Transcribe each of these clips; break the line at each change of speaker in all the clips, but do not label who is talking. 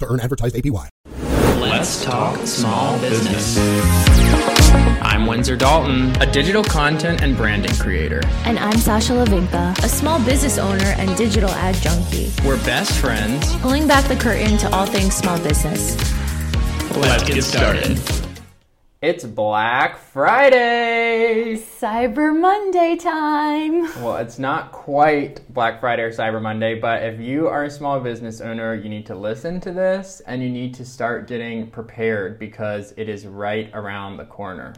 to earn advertised APY.
Let's talk small business. I'm Windsor Dalton, a digital content and branding creator.
And I'm Sasha Lavinka, a small business owner and digital ad junkie.
We're best friends,
pulling back the curtain to all things small business.
Let's get started. It's Black Friday!
Cyber Monday time!
Well, it's not quite Black Friday or Cyber Monday, but if you are a small business owner, you need to listen to this and you need to start getting prepared because it is right around the corner.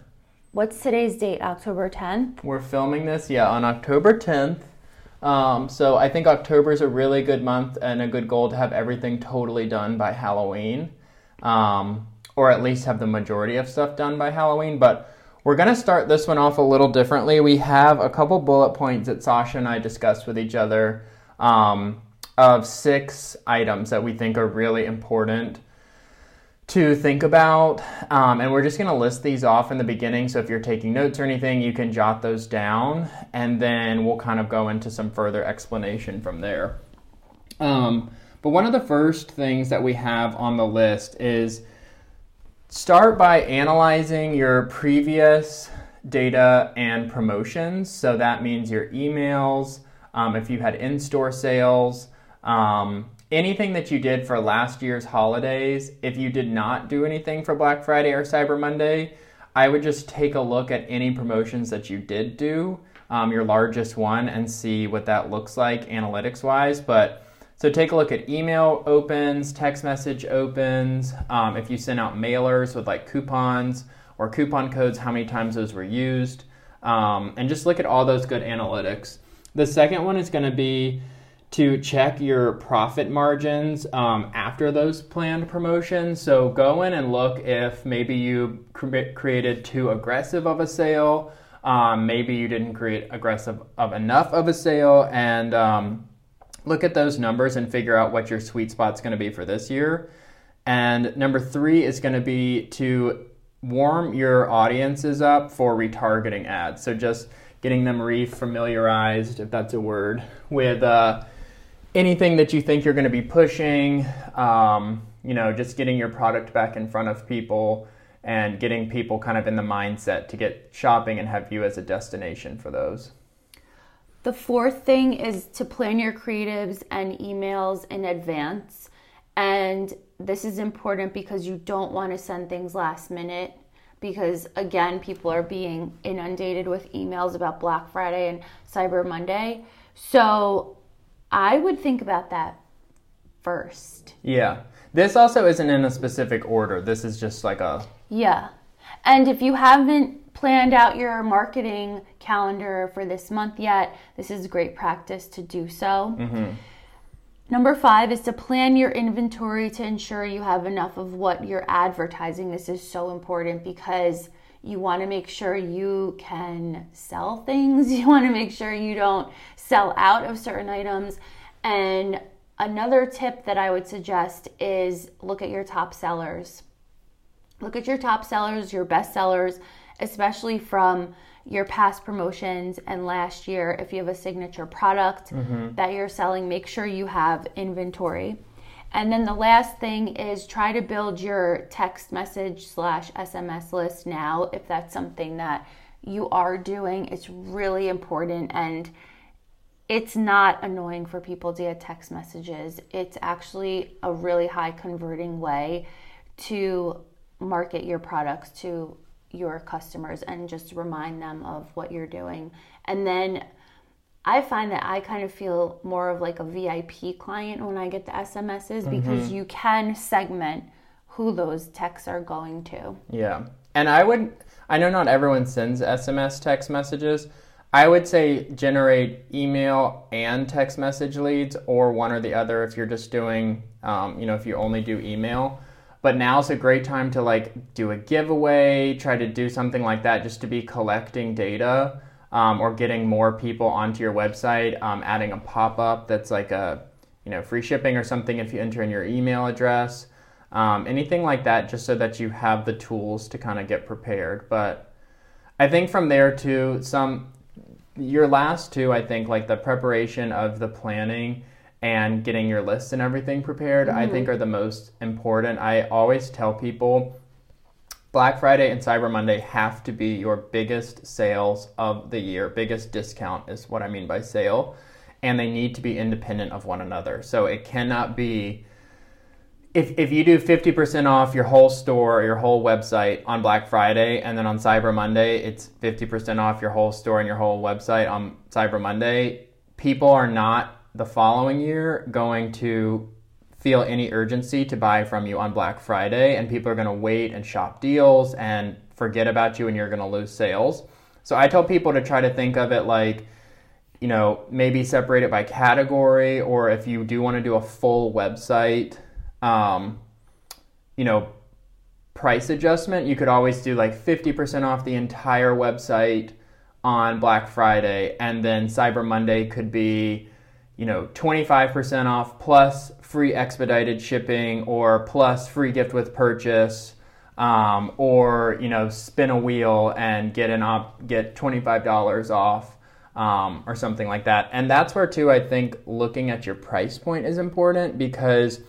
What's today's date? October 10th?
We're filming this, yeah, on October 10th. Um, so I think October is a really good month and a good goal to have everything totally done by Halloween. Um, or at least have the majority of stuff done by Halloween. But we're going to start this one off a little differently. We have a couple bullet points that Sasha and I discussed with each other um, of six items that we think are really important to think about. Um, and we're just going to list these off in the beginning. So if you're taking notes or anything, you can jot those down. And then we'll kind of go into some further explanation from there. Um, but one of the first things that we have on the list is Start by analyzing your previous data and promotions. So that means your emails, um, if you had in store sales, um, anything that you did for last year's holidays. If you did not do anything for Black Friday or Cyber Monday, I would just take a look at any promotions that you did do, um, your largest one, and see what that looks like analytics wise. But so take a look at email opens, text message opens. Um, if you send out mailers with like coupons or coupon codes, how many times those were used, um, and just look at all those good analytics. The second one is going to be to check your profit margins um, after those planned promotions. So go in and look if maybe you cre- created too aggressive of a sale. Um, maybe you didn't create aggressive of enough of a sale, and um, look at those numbers and figure out what your sweet spot's going to be for this year. And number three is going to be to warm your audiences up for retargeting ads. So just getting them re-familiarized, if that's a word, with uh, anything that you think you're going to be pushing. Um, you know, just getting your product back in front of people and getting people kind of in the mindset to get shopping and have you as a destination for those.
The fourth thing is to plan your creatives and emails in advance. And this is important because you don't want to send things last minute because again, people are being inundated with emails about Black Friday and Cyber Monday. So I would think about that first.
Yeah. This also isn't in a specific order. This is just like a.
Yeah. And if you haven't planned out your marketing calendar for this month yet, this is great practice to do so. Mm-hmm. Number five is to plan your inventory to ensure you have enough of what you're advertising. This is so important because you want to make sure you can sell things. You want to make sure you don't sell out of certain items. And another tip that I would suggest is look at your top sellers. Look at your top sellers, your best sellers, especially from your past promotions and last year. If you have a signature product mm-hmm. that you're selling, make sure you have inventory. And then the last thing is try to build your text message slash SMS list now if that's something that you are doing. It's really important and it's not annoying for people to get text messages. It's actually a really high converting way to market your products to your customers and just remind them of what you're doing. And then I find that I kind of feel more of like a VIP client when I get the SMSs mm-hmm. because you can segment who those texts are going to.
Yeah. And I would I know not everyone sends SMS text messages. I would say generate email and text message leads, or one or the other if you're just doing, um, you know, if you only do email. But now's a great time to like do a giveaway, try to do something like that just to be collecting data um, or getting more people onto your website, um, adding a pop up that's like a, you know, free shipping or something if you enter in your email address. Um, anything like that, just so that you have the tools to kind of get prepared. But I think from there to sum your last two, I think, like the preparation of the planning and getting your lists and everything prepared, mm-hmm. I think are the most important. I always tell people Black Friday and Cyber Monday have to be your biggest sales of the year. Biggest discount is what I mean by sale. And they need to be independent of one another. So it cannot be if, if you do 50% off your whole store or your whole website on Black Friday and then on Cyber Monday it's 50% off your whole store and your whole website on Cyber Monday, people are not the following year going to feel any urgency to buy from you on Black Friday and people are going to wait and shop deals and forget about you and you're going to lose sales. So I tell people to try to think of it like you know, maybe separate it by category or if you do want to do a full website um, you know, price adjustment, you could always do like 50% off the entire website on Black Friday, and then Cyber Monday could be, you know, 25% off plus free expedited shipping or plus free gift with purchase. Um, or you know, spin a wheel and get an op- get twenty five dollars off, um, or something like that. And that's where too, I think looking at your price point is important because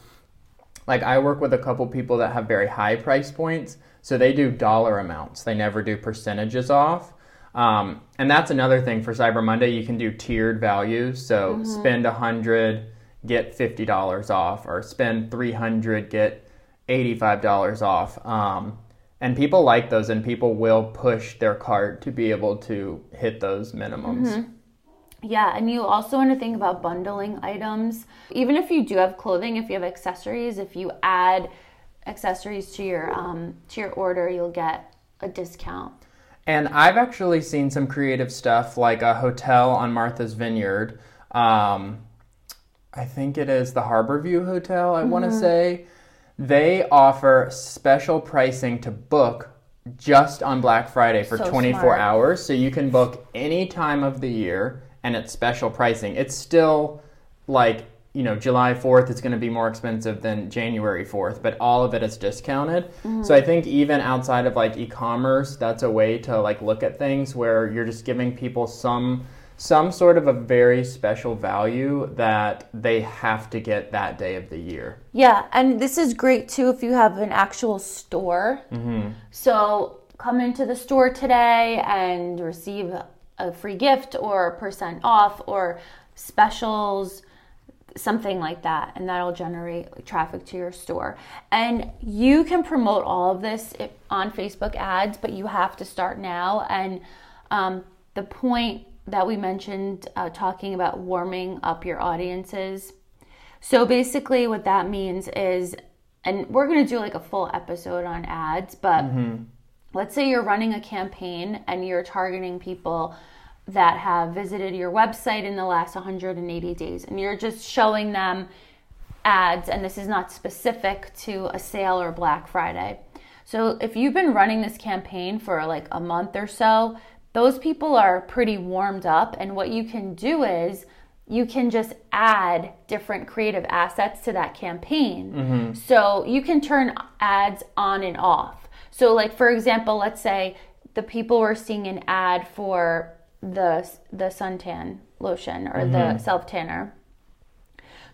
like I work with a couple people that have very high price points, so they do dollar amounts. They never do percentages off. Um, and that's another thing for Cyber Monday. You can do tiered values. So mm-hmm. spend a hundred, get fifty dollars off, or spend three hundred, get eighty-five dollars off. Um, and people like those, and people will push their cart to be able to hit those minimums. Mm-hmm.
Yeah, and you also want to think about bundling items. Even if you do have clothing, if you have accessories, if you add accessories to your um, to your order, you'll get a discount.
And I've actually seen some creative stuff like a hotel on Martha's Vineyard. Um, I think it is the Harborview Hotel, I mm-hmm. want to say. They offer special pricing to book just on Black Friday for so 24 smart. hours. So you can book any time of the year and it's special pricing. It's still like, you know, July 4th is going to be more expensive than January 4th, but all of it is discounted. Mm-hmm. So I think even outside of like e-commerce, that's a way to like look at things where you're just giving people some some sort of a very special value that they have to get that day of the year.
Yeah, and this is great too if you have an actual store. Mm-hmm. So come into the store today and receive a free gift or a percent off or specials something like that and that'll generate traffic to your store. And you can promote all of this on facebook ads but you have to start now. And um, the point that we mentioned uh, talking about warming up your audiences. So basically what that means is and we're going to do like a full episode on ads but mm-hmm. let's say you're running a campaign and you're targeting people that have visited your website in the last 180 days and you're just showing them ads and this is not specific to a sale or Black Friday. So if you've been running this campaign for like a month or so, those people are pretty warmed up and what you can do is you can just add different creative assets to that campaign. Mm-hmm. So you can turn ads on and off. So, like for example, let's say the people were seeing an ad for the the suntan lotion or mm-hmm. the self tanner.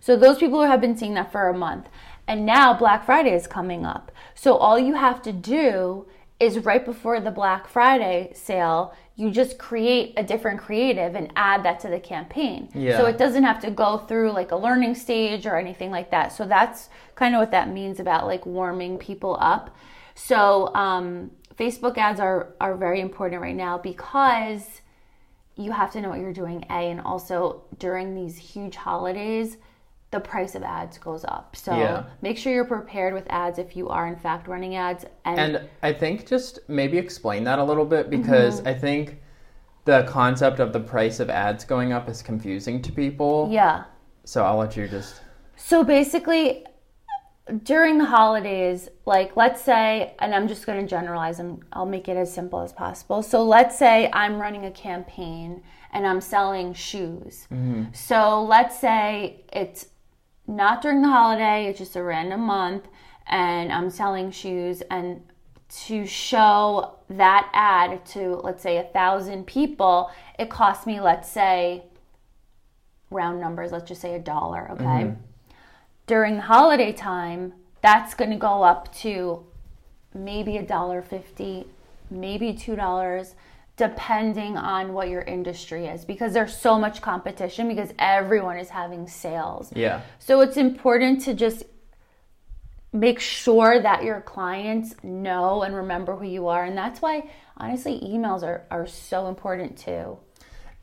So those people who have been seeing that for a month, and now Black Friday is coming up. So all you have to do is right before the Black Friday sale, you just create a different creative and add that to the campaign. Yeah. So it doesn't have to go through like a learning stage or anything like that. So that's kind of what that means about like warming people up. So um, Facebook ads are are very important right now because you have to know what you're doing, A, and also during these huge holidays, the price of ads goes up. So yeah. make sure you're prepared with ads if you are in fact running ads.
And, and I think just maybe explain that a little bit because mm-hmm. I think the concept of the price of ads going up is confusing to people.
Yeah.
So I'll let you just.
So basically, during the holidays, like let's say, and I'm just going to generalize and I'll make it as simple as possible. So let's say I'm running a campaign and I'm selling shoes. Mm-hmm. So let's say it's not during the holiday, it's just a random month, and I'm selling shoes. And to show that ad to, let's say, a thousand people, it cost me, let's say, round numbers, let's just say a dollar, okay? Mm-hmm. During the holiday time, that's going to go up to maybe a dollar fifty, maybe two dollars, depending on what your industry is, because there's so much competition because everyone is having sales.
Yeah.
So it's important to just make sure that your clients know and remember who you are. And that's why, honestly, emails are, are so important too.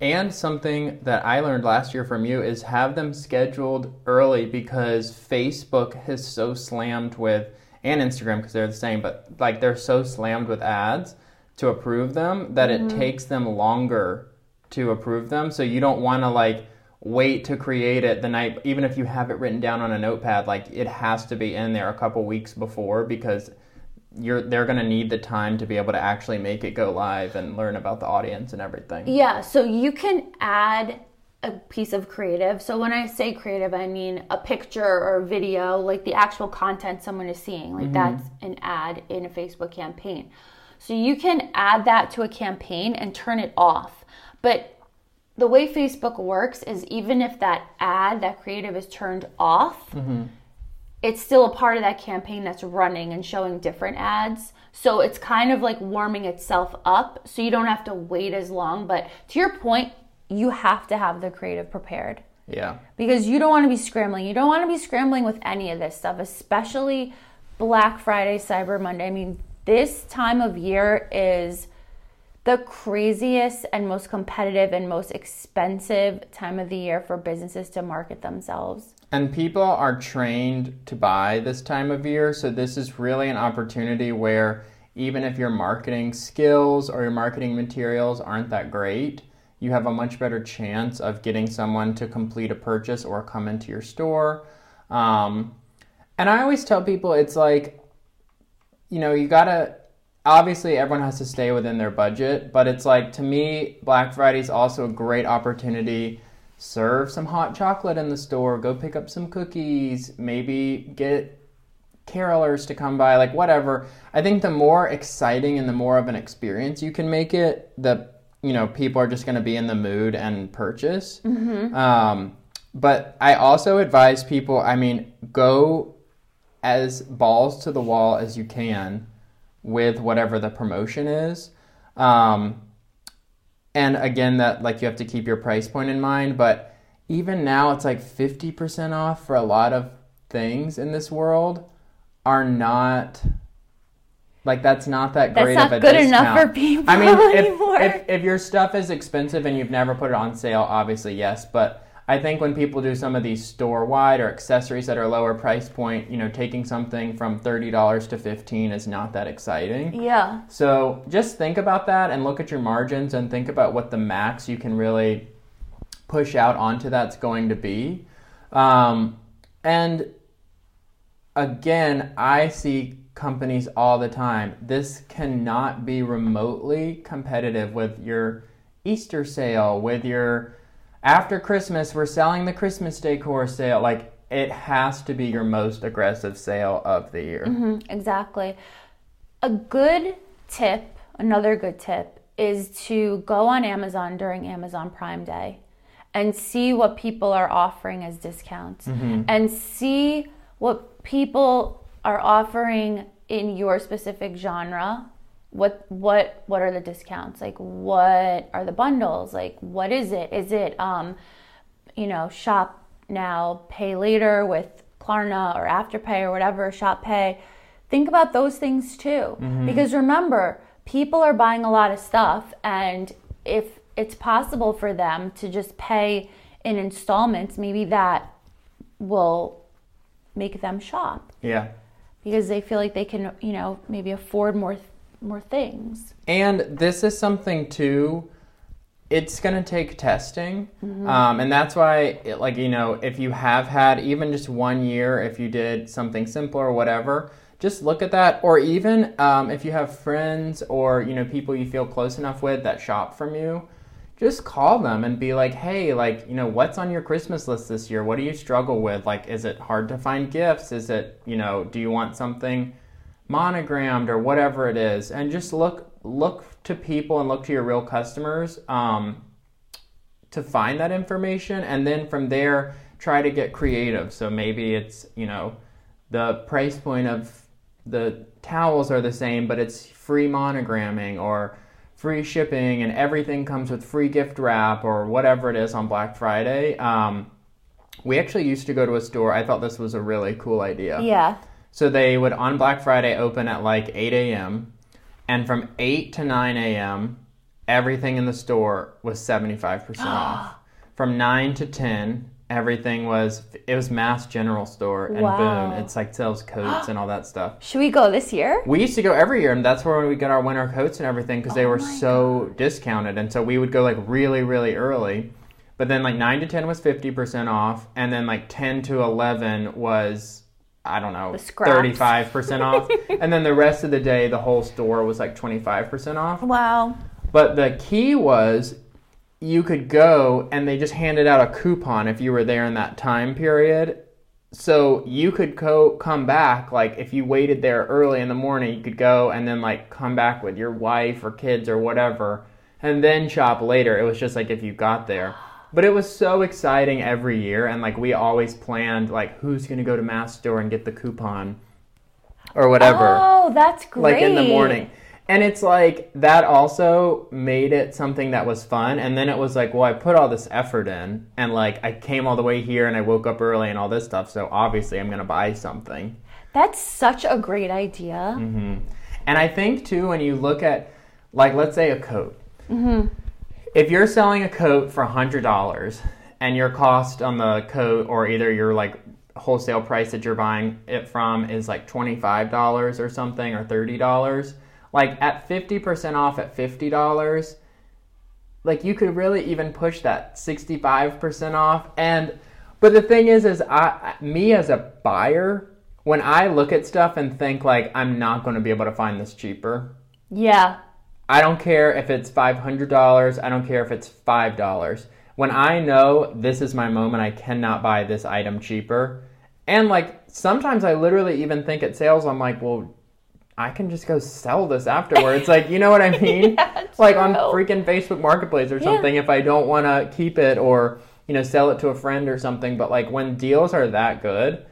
And something that I learned last year from you is have them scheduled early because Facebook is so slammed with, and Instagram because they're the same, but like they're so slammed with ads to approve them that it mm-hmm. takes them longer to approve them. So you don't want to like wait to create it the night, even if you have it written down on a notepad, like it has to be in there a couple weeks before because you're they're going to need the time to be able to actually make it go live and learn about the audience and everything.
Yeah, so you can add a piece of creative. So when I say creative, I mean a picture or a video, like the actual content someone is seeing. Like mm-hmm. that's an ad in a Facebook campaign. So you can add that to a campaign and turn it off. But the way Facebook works is even if that ad, that creative is turned off, mm-hmm. It's still a part of that campaign that's running and showing different ads. So it's kind of like warming itself up so you don't have to wait as long. But to your point, you have to have the creative prepared
Yeah.
because you don't want to be scrambling. You don't want to be scrambling with any of this stuff, especially Black Friday, Cyber Monday. I mean, this time of year is the craziest and most competitive and most expensive time of the year for businesses to market themselves.
And people are trained to buy this time of year, so this is really an opportunity where even if your marketing skills or your marketing materials aren't that great, you have a much better chance of getting someone to complete a purchase or come into your store. Um, and I always tell people it's like, you know, you gotta obviously everyone has to stay within their budget, but it's like to me, Black Friday is also a great opportunity. Serve some hot chocolate in the store, go pick up some cookies, maybe get carolers to come by, like whatever. I think the more exciting and the more of an experience you can make it, the you know people are just going to be in the mood and purchase. Um, but I also advise people. I mean, go as balls to the wall as you can with whatever the promotion is. Um, and again, that like you have to keep your price point in mind. But even now, it's like fifty percent off for a lot of things in this world are not like that's not that great That's
not
of a
good
discount.
enough for people
I mean, if, if if your stuff is expensive and you've never put it on sale, obviously yes. But I think when people do some of these store wide or accessories that are lower price point, you know, taking something from thirty dollars to fifteen is not that exciting.
Yeah.
So just think about that and look at your margins and think about what the max you can really push out onto that's going to be. Um, and again, I see companies all the time. This cannot be remotely competitive with your Easter sale, with your after Christmas, we're selling the Christmas decor sale. Like, it has to be your most aggressive sale of the year.
Mm-hmm, exactly. A good tip, another good tip, is to go on Amazon during Amazon Prime Day and see what people are offering as discounts mm-hmm. and see what people are offering in your specific genre. What what what are the discounts? Like what are the bundles? Like what is it? Is it um you know, shop now, pay later with Klarna or Afterpay or whatever, shop pay. Think about those things too. Because remember, people are buying a lot of stuff, and if it's possible for them to just pay in installments, maybe that will make them shop
Yeah.
because they feel like they can, you know, maybe afford more more things.
And this is something too it's going to take testing. Um, and that's why, it, like, you know, if you have had even just one year, if you did something simple or whatever, just look at that. Or even um, if you have friends or, you know, people you feel close enough with that shop from you, just call them and be like, hey, like, you know, what's on your Christmas list this year? What do you struggle with? Like, is it hard to find gifts? Is it, you know, do you want something monogrammed or whatever it is? And just look look to people and look to your real customers um, to find that information, and then from there try to get creative. So maybe it's you know the price point of the towels are the same, but it's free monogramming or free shipping, and everything comes with free gift wrap or whatever it is on Black Friday. Um, we actually used to go to a store. I thought this was a really cool idea.
Yeah.
So they would on Black Friday open at like 8 a.m. and from 8 to 9 a.m. everything in the store was 75% off. From 9 to 10 everything was it was Mast General Store and
Wow.
boom it's like sells coats and all that stuff.
Should we go this year?
We used to go every year and that's where we got our winter coats and everything because they oh were so discounted and so we would go like really really early. But then like 9 to 10 was 50% off and then like 10 to 11 was I don't know,
scraps.
35% off. and then the rest of the day, the whole store was like 25% off.
Wow.
But the key was you could go and they just handed out a coupon if you were there in that time period. So you could go come back like if you waited there early in the morning, you could go and then like come back with your wife or kids or whatever and then shop later. It was just like if you got there. But it was so exciting every year and like we always planned like who's going to go to Mast store and get the coupon or whatever
Oh, that's great.
like in the morning. And it's like that also made it something that was fun. And then it was like, well, I put all this effort in, and like I came all the way here, and I woke up early and all this stuff. So obviously, I'm gonna buy something.
That's such a great idea.
Mm-hmm. And I think too, when you look at, like, let's say a coat. If you're selling a coat for hundred dollars, and your cost on the coat, or either your like wholesale price that you're buying it from is like twenty five dollars or something, or thirty dollars. Like at fifty percent off at fifty dollars, like you could really even push that 65% off and but the thing is is I me as a buyer when I look at stuff and think like I'm not going to be able to find this cheaper
Yeah.
I don't care if it's $500 I don't care if it's $5 when I know this is my moment I cannot buy this item cheaper and like sometimes I literally even think at sales I'm like well I can just go sell this afterwards. like, you know what I mean?
Yeah,
like on freaking Facebook Marketplace or something if I don't want to keep it or, you know, sell it to a friend or something. But like when deals are that good,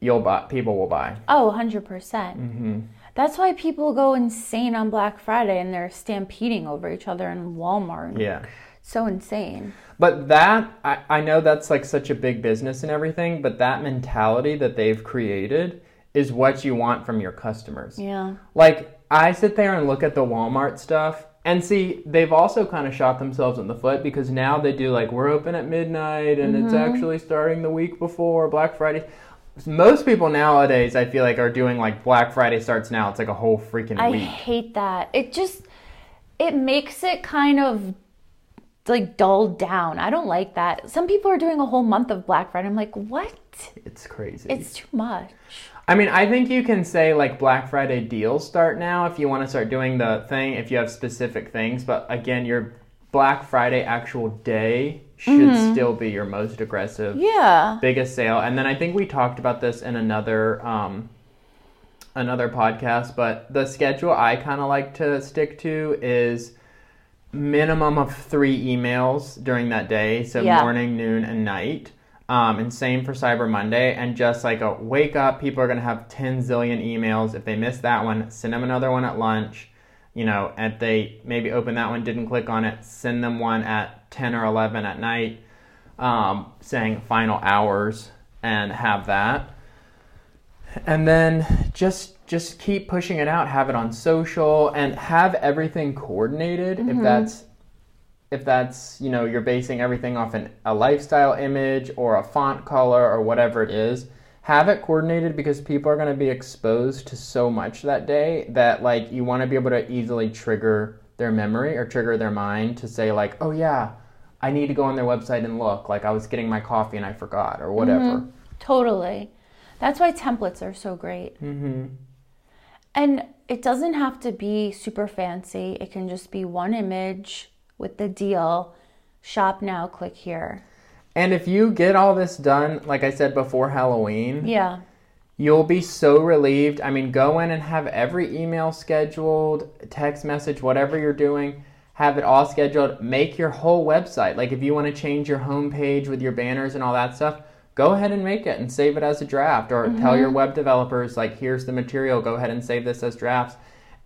you'll buy, people will buy.
Oh, 100%. percent
Mm-hmm.
That's why people go insane on Black Friday and they're stampeding over each other in Walmart.
Yeah.
So insane.
But that, I, I know that's like such a big business and everything, but that mentality that they've created is what you want from your customers.
Yeah.
Like I sit there and look at the Walmart stuff and see they've also kind of shot themselves in the foot because now they do like we're open at midnight and it's mm-hmm. actually starting the week before Black Friday. Most people nowadays I feel like are doing like Black Friday starts now. It's like a whole freaking
I
week.
I hate that. It just it makes it kind of like dulled down. I don't like that. Some people are doing a whole month of Black Friday. I'm like, what?
It's crazy.
It's too much.
I mean, I think you can say like Black Friday deals start now if you want to start doing the thing, if you have specific things. But again, your Black Friday actual day should still be your most aggressive,
Yeah.
biggest sale. And then I think we talked about this in another um, another podcast. But the schedule I kind of like to stick to is minimum of three emails during that day. So
Yeah.
morning, noon, and night. Um, and same for Cyber Monday. And just like a wake up, people are going to have 10 zillion emails. If they miss that one, send them another one at lunch. You know, and they maybe open that one, didn't click on it, send them one at 10 or 11 at night um, saying final hours and have that. And then just just keep pushing it out, have it on social and have everything coordinated. If that's if that's you know you're basing everything off an, a lifestyle image or a font color or whatever it is have it coordinated because people are going to be exposed to so much that day that like you want to be able to easily trigger their memory or trigger their mind to say like, "Oh yeah, I need to go on their website and look. Like I was getting my coffee and I forgot or whatever."
Totally. That's why templates are so great. Mm-hmm. And it doesn't have to be super fancy. It can just be one image with the deal. Shop now, click here.
And if you get all this done, like I said before Halloween,
Yeah.
You'll be so relieved. I mean, go in and have every email scheduled, text message, whatever you're doing, have it all scheduled. Make your whole website. Like if you want to change your homepage with your banners and all that stuff, go ahead and make it and save it as a draft or tell mm-hmm. your web developers like here's the material, go ahead and save this as drafts.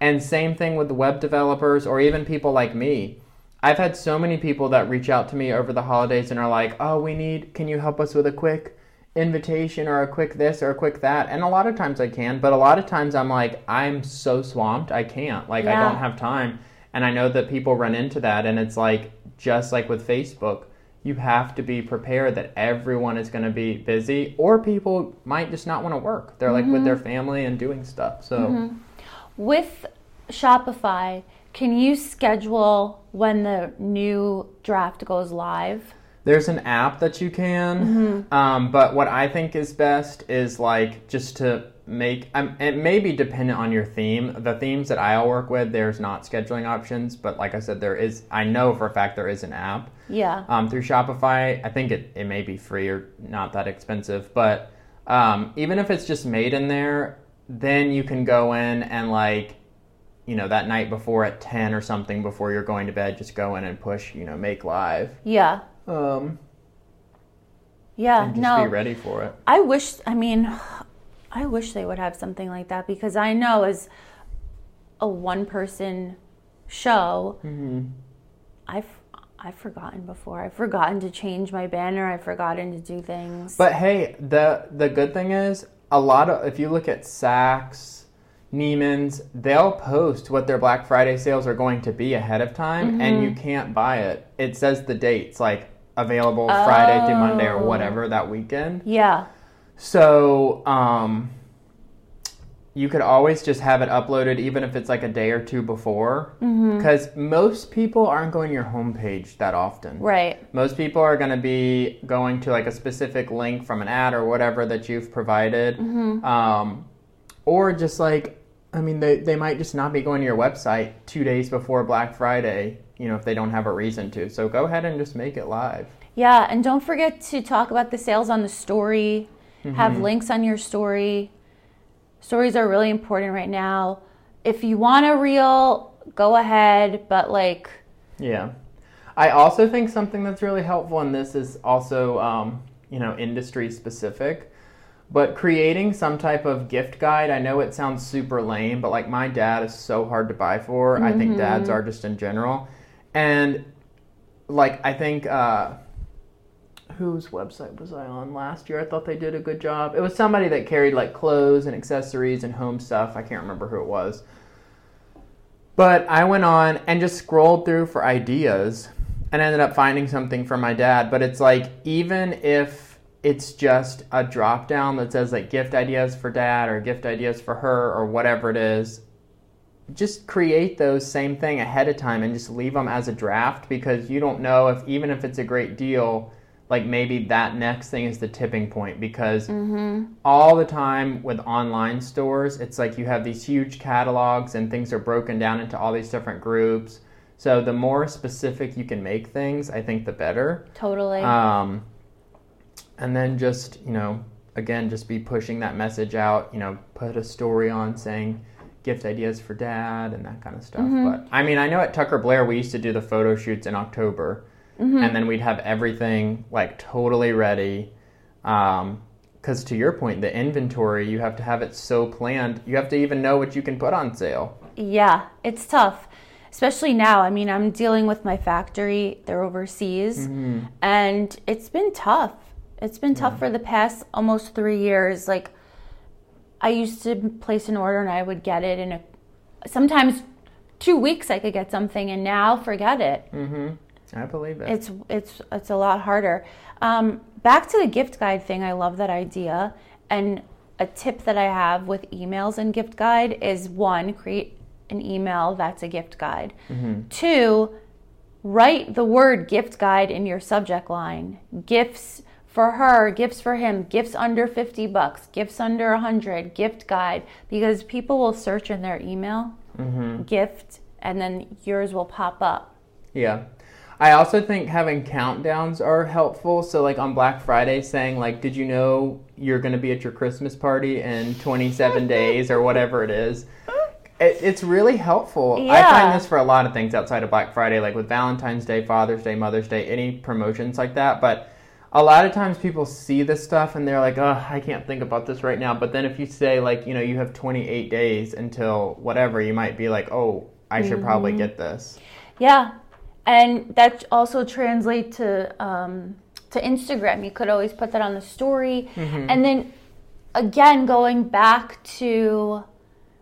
And same thing with the web developers or even people like me. I've had so many people that reach out to me over the holidays and are like, "Oh, we need can you help us with a quick invitation or a quick this or a quick that. And a lot of times I can, but a lot of times I'm like, I'm so swamped, I can't. Like, I don't have time. And I know that people run into that. And it's like, just like with Facebook, you have to be prepared that everyone is going to be busy, or people might just not want to work. They're like with mm-hmm. their family and doing stuff. So, mm-hmm.
With Shopify, can you schedule when the new draft goes live?
There's an app that you can, um, but what I think is best is like just to make. Um, it may be dependent on your theme. The themes that I'll work with, there's not scheduling options, but like I said, there is. I know for a fact there is an app
Yeah.
um, through Shopify. I think it, it may be free or not that expensive, but um, even if it's just made in there, then you can go in and like, you know, that night before at ten or something before you're going to bed, just go in and push, you know, make live.
Yeah.
Um,
Yeah.
and just
no.
be ready for it.
I wish, I mean, I wish they would have something like that because I know as a one person show,
Mm-hmm.
I've, I've forgotten before. I've forgotten to change my banner. I've forgotten to do things.
But hey, the the good thing is a lot of if you look at Saks, Neiman's, they'll post what their Black Friday sales are going to be ahead of time, and you can't buy it. It says the dates, like available Friday through Monday or whatever that weekend.
yeah.
So, um, you could always just have it uploaded, even if it's like a day or two before, because most people aren't going to your homepage that often.
Right.
Most people are going to be going to like a specific link from an ad or whatever that you've provided. Um, or just like, I mean, they, they might just not be going to your website two days before Black Friday, you know, if they don't have a reason to. So go ahead and just make it live.
Yeah. And don't forget to talk about the sales on the story, have
Mm-hmm.
links on your story. Stories are really important right now. If you want a reel, go ahead, but like,
Yeah. I also think something that's really helpful, in this is also, um, you know, industry specific, but creating some type of gift guide. I know it sounds super lame, but like my dad is so hard to buy for. I think dads are just in general. And like, I think, uh, whose website was I on last year? I thought they did a good job. It was somebody that carried like clothes and accessories and home stuff. I can't remember who it was. But I went on and just scrolled through for ideas and ended up finding something for my dad. But it's like, even if it's just a drop down that says like gift ideas for dad or gift ideas for her or whatever it is, just create those same thing ahead of time and just leave them as a draft because you don't know if even if it's a great deal like maybe that next thing is the tipping point because all the time with online stores it's like you have these huge catalogs and things are broken down into all these different groups. So the more specific you can make things i think the better.
Totally.
um, and then just you know again just be pushing that message out you know put a story on saying gift ideas for dad and that kind of stuff. Mm-hmm. But i mean i know at tucker blair we used to do the photo shoots in october. Mm-hmm. And then we'd have everything like totally ready. Um, because to your point the inventory you have to have it so planned you have to even know what you can put on sale.
Yeah, it's tough, especially now. I mean, I'm dealing with my factory, they're overseas, mm-hmm. and it's been tough. It's been tough for the past almost three years. Like, I used to place an order and I would get it in a sometimes two weeks I could get something, and now forget it. Mm-hmm.
i believe it
It's it's it's a lot harder. Um, back to the gift guide thing. I love that idea. And a tip that I have with emails and gift guide is one, create an email that's a gift guide. Two, write the word gift guide in your subject line. Gifts for her, gifts for him, gifts under 50 bucks, gifts under 100, gift guide, because people will search in their email mm-hmm. gift and then yours will pop up.
Yeah. I also think having countdowns are helpful. So, like on Black Friday, saying, like, did you know you're going to be at your Christmas party in 27 days or whatever it is? It, it's really helpful. I find this for a lot of things outside of Black Friday, like with Valentine's Day, Father's Day, Mother's Day, any promotions like that. But a lot of times people see this stuff and they're like, oh, I can't think about this right now. But then if you say, like, you know, you have 28 days until whatever, you might be like, oh, I should probably get this.
Yeah, and that also translates to um, to Instagram. You could always put that on the story, and then again, going back to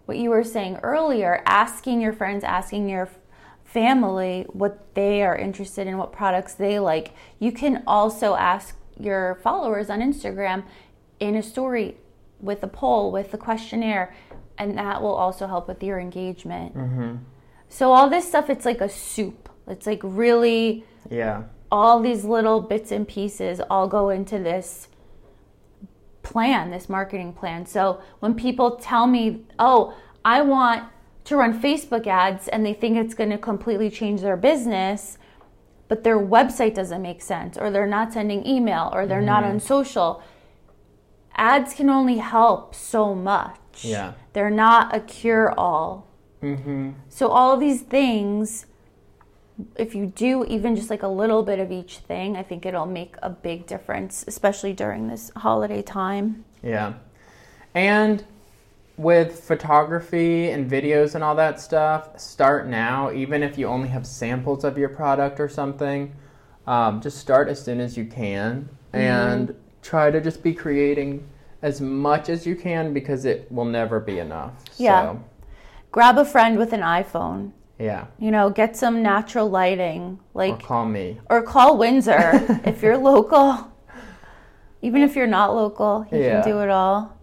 what you were saying earlier, asking your friends, asking your family what they are interested in, what products they like. You can also ask your followers on Instagram in a story with a poll, with a questionnaire, and that will also help with your engagement. Mm-hmm. So all this stuff, it's like a soup. It's like really
Yeah.
all these little bits and pieces all go into this plan, this marketing plan. So when people tell me, "Oh, I want to run Facebook ads," and they think it's going to completely change their business, but their website doesn't make sense, or they're not sending email, or they're not on social, ads can only help so much.
Yeah.
They're not a cure all. Mm-hmm. So all of these things, if you do even just like a little bit of each thing, I think it'll make a big difference, especially during this holiday time.
Yeah. And with photography and videos and all that stuff, start now, even if you only have samples of your product or something. Um, just start as soon as you can and try to just be creating as much as you can because it will never be enough.
Yeah.
So,
Grab a friend with an iPhone.
yeah.
You know, get some natural lighting,
Or
like
call me.
or call Windsor if you're local. Even if you're not local, you
Yeah.
can do it all.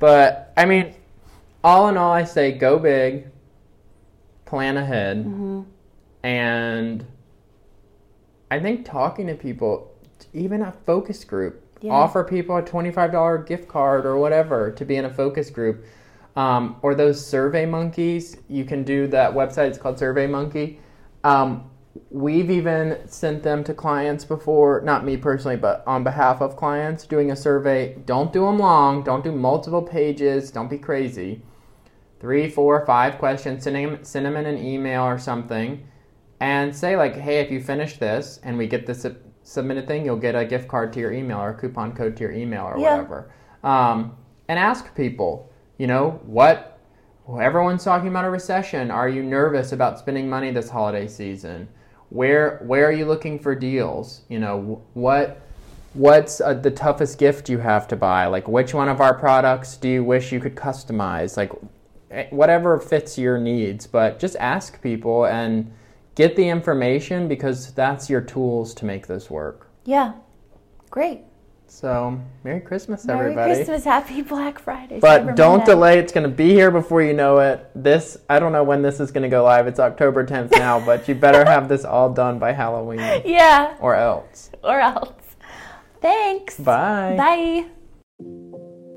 But I mean, all in all, I say go big, plan ahead, and I think talking to people, even a focus group,
Yeah.
offer people a twenty-five dollar gift card or whatever to be in a focus group, um, or those Survey Monkeys. You can do that website. It's called Survey Monkey. Um, we've even sent them to clients before, not me personally, but on behalf of clients, doing a survey. Don't do them long. Don't do multiple pages. Don't be crazy. Three, four, five questions. Send them, send them in an email or something, and say like, "Hey, if you finish this and we get this sub- submitted thing, you'll get a gift card to your email or a coupon code to your email or
Yeah.
whatever." Um, and ask people, you know, what well, everyone's talking about a recession. Are you nervous about spending money this holiday season? Where where are you looking for deals? You know, what what's uh, the toughest gift you have to buy? Like which one of our products do you wish you could customize? Like whatever fits your needs, but just ask people and get the information because that's your tools to make this work.
Yeah. Great.
So, Merry Christmas
Merry
everybody.
Merry Christmas. Happy Black Friday.
But don't delay. It's going to be here before you know it. This, I don't know when this is going to go live. It's October 10th now, but you better have this all done by Halloween
Yeah.
or else.
Or else. Thanks.
Bye.
Bye.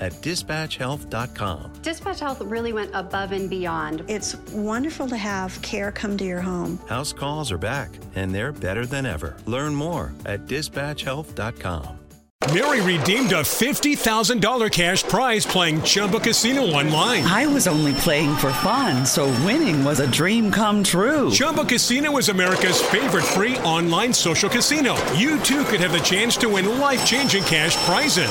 at dispatchhealth.com.
Dispatch Health really went above and beyond.
It's wonderful to have care come to your home.
House calls are back, and they're better than ever. Learn more at dispatchhealth.com.
Mary redeemed a $50,000 cash prize playing Chumba Casino online.
I was only playing for fun, so winning was a dream come true.
Chumba Casino is America's favorite free online social casino. You too could have the chance to win life changing cash prizes.